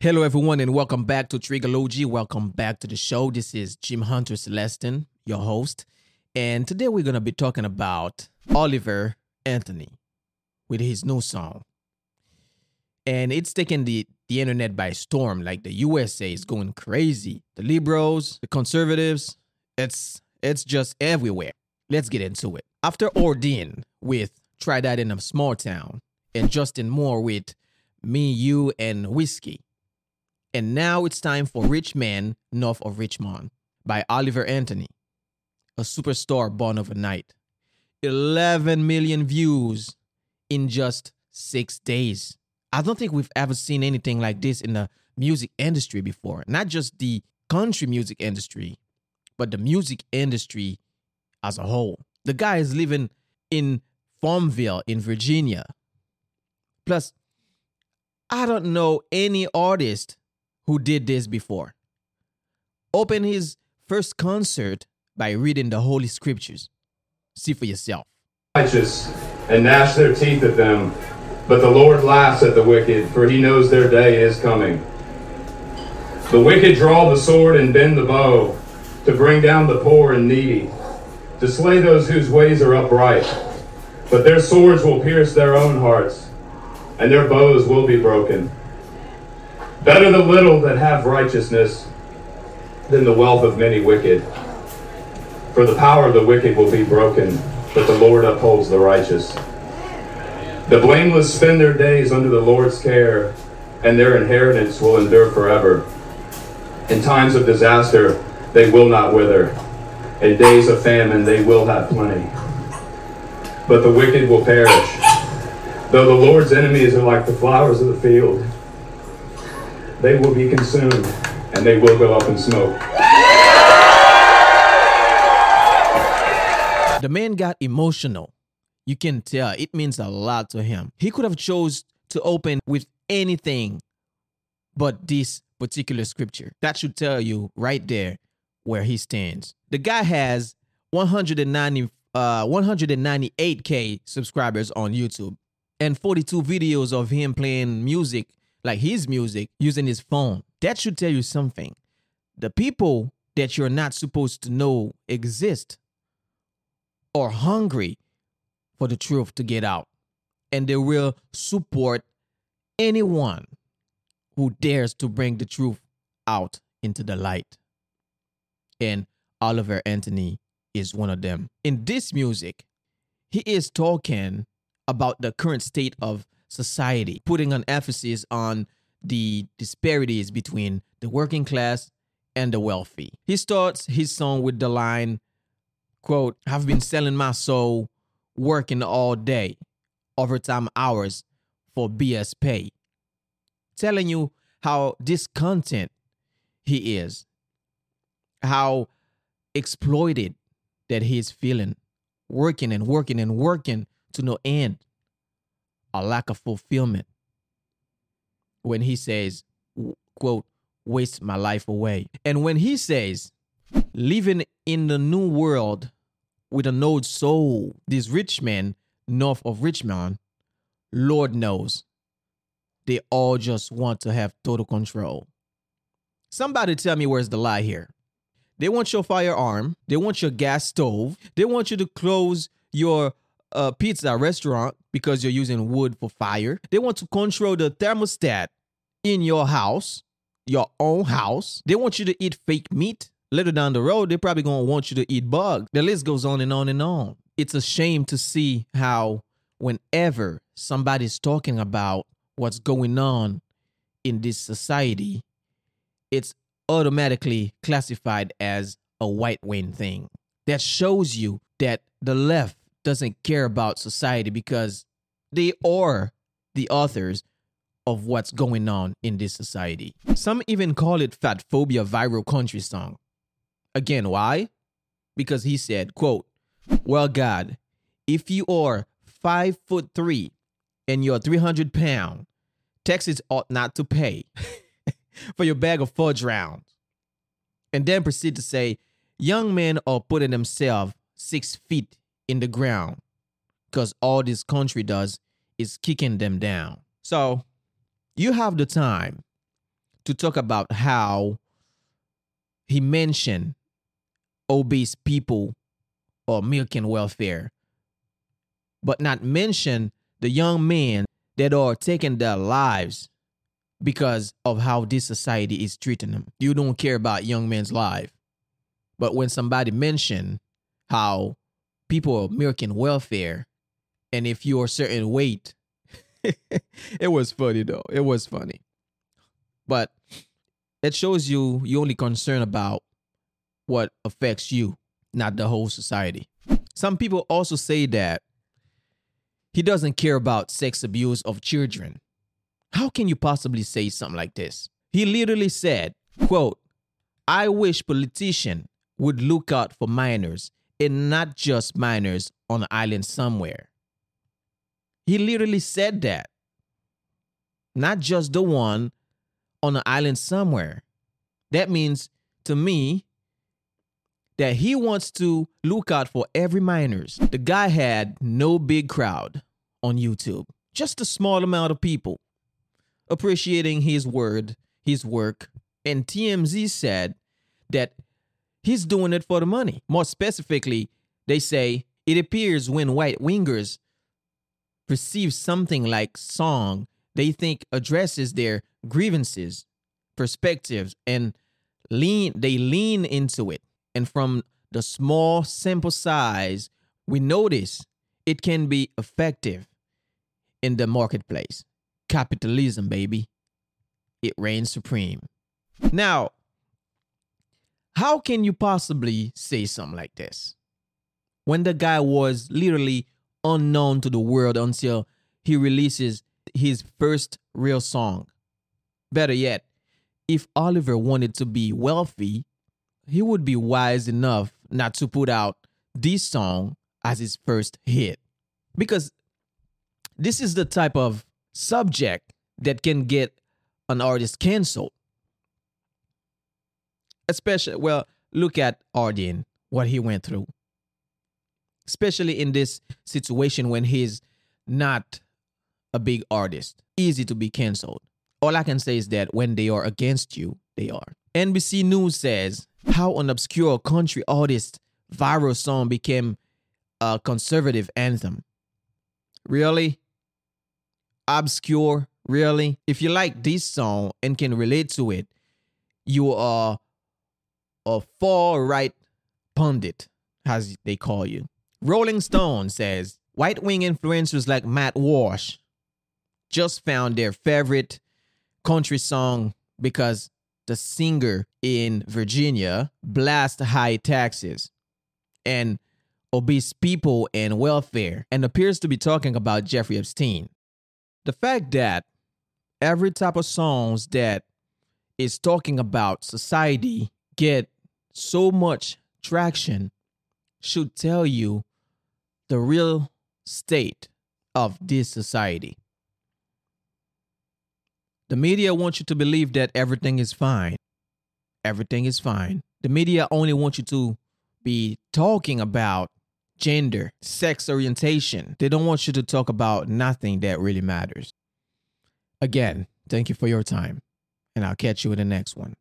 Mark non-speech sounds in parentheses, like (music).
Hello, everyone, and welcome back to Triggerlogy. Welcome back to the show. This is Jim Hunter Celestin, your host. And today we're going to be talking about Oliver Anthony with his new song. And it's taken the, the internet by storm. Like the USA is going crazy. The liberals, the conservatives, it's it's just everywhere. Let's get into it. After Aldean with Try That in a Small Town and Justin Moore with Me, You, and Whiskey. And now it's time for Rich Man North of Richmond by Oliver Anthony, a superstar born overnight. 11 million views in just six days. I don't think we've ever seen anything like this in the music industry before. Not just the country music industry, but the music industry as a whole. The guy is living in Farmville in Virginia. Plus, I don't know any artist who did this before. Open his first concert by reading the Holy Scriptures. See for yourself. Righteous and gnash their teeth at them, but the Lord laughs at the wicked, for he knows their day is coming. The wicked draw the sword and bend the bow to bring down the poor and needy, to slay those whose ways are upright. But their swords will pierce their own hearts, and their bows will be broken. Better the little that have righteousness than the wealth of many wicked. For the power of the wicked will be broken, but the Lord upholds the righteous. The blameless spend their days under the Lord's care, and their inheritance will endure forever. In times of disaster, they will not wither. In days of famine, they will have plenty. But the wicked will perish. Though the Lord's enemies are like the flowers of the field, they will be consumed and they will go up in smoke. The man got emotional. You can tell it means a lot to him. He could have chose to open with anything but this particular scripture. That should tell you right there where he stands. The guy has 190 uh 198k subscribers on YouTube and 42 videos of him playing music like his music using his phone. That should tell you something. The people that you're not supposed to know exist are hungry for the truth to get out. And they will support anyone who dares to bring the truth out into the light. And Oliver Anthony is one of them. In this music, he is talking about the current state of society, putting an emphasis on the disparities between the working class and the wealthy. He starts his song with the line, quote, I've been selling my soul, working all day, overtime hours for BS pay. Telling you how discontent he is, how exploited that he's feeling, working and working and working to no end a lack of fulfillment when he says, quote, waste my life away. And when he says, living in the new world with an old soul, this rich man north of Richmond, Lord knows, they all just want to have total control. Somebody tell me where's the lie here. They want your firearm, they want your gas stove, they want you to close your uh, pizza restaurant because you're using wood for fire. They want to control the thermostat in your house, your own house. They want you to eat fake meat. Later down the road, they're probably going to want you to eat bug. The list goes on and on and on. It's a shame to see how, whenever somebody's talking about what's going on in this society, it's automatically classified as a white wing thing. That shows you that the left doesn't care about society because they are the authors of what's going on in this society. Some even call it fat phobia viral country song. Again, why? Because he said, quote, Well, God, if you are five foot three and you're 300 pounds, Texas ought not to pay (laughs) for your bag of fudge rounds. And then proceed to say, young men are putting themselves six feet in the ground because all this country does is kicking them down. So you have the time to talk about how he mentioned obese people or milking welfare, but not mention the young men that are taking their lives because of how this society is treating them. You don't care about young men's life. But when somebody mention how people are milking welfare, and if you're a certain weight, (laughs) it was funny though. It was funny. But it shows you you only concern about what affects you, not the whole society. Some people also say that he doesn't care about sex abuse of children. How can you possibly say something like this? He literally said, quote, I wish politicians would look out for minors and not just minors on an island somewhere. He literally said that. Not just the one on an island somewhere. That means to me that he wants to look out for every minors. The guy had no big crowd on YouTube, just a small amount of people appreciating his word, his work. And TMZ said that he's doing it for the money. More specifically, they say it appears when white wingers perceive something like song they think addresses their grievances, perspectives, and lean they lean into it. And from the small sample size, we notice it can be effective in the marketplace. Capitalism, baby. It reigns supreme. Now, how can you possibly say something like this when the guy was literally unknown to the world until he releases his first real song? Better yet, if Oliver wanted to be wealthy, he would be wise enough not to put out this song as his first hit. Because this is the type of subject that can get an artist canceled. Especially, well, look at Aldean, what he went through. Especially in this situation when he's not a big artist, easy to be canceled. All I can say is that when they are against you, they are. NBC News says how an obscure country artist viral song became a conservative anthem. Really? Obscure? Really? If you like this song and can relate to it, you are a far right pundit, as they call you. Rolling Stone says white wing influencers like Matt Walsh just found their favorite country song because the singer in Virginia blast high taxes and obese people and welfare and appears to be talking about Jeffrey Epstein. The fact that every type of songs that is talking about society get so much traction should tell you the real state of this society. The media wants you to believe that everything is fine. Everything is fine. The media only wants you to be talking about gender, sex orientation. They don't want you to talk about nothing that really matters. Again, thank you for your time, and I'll catch you in the next one.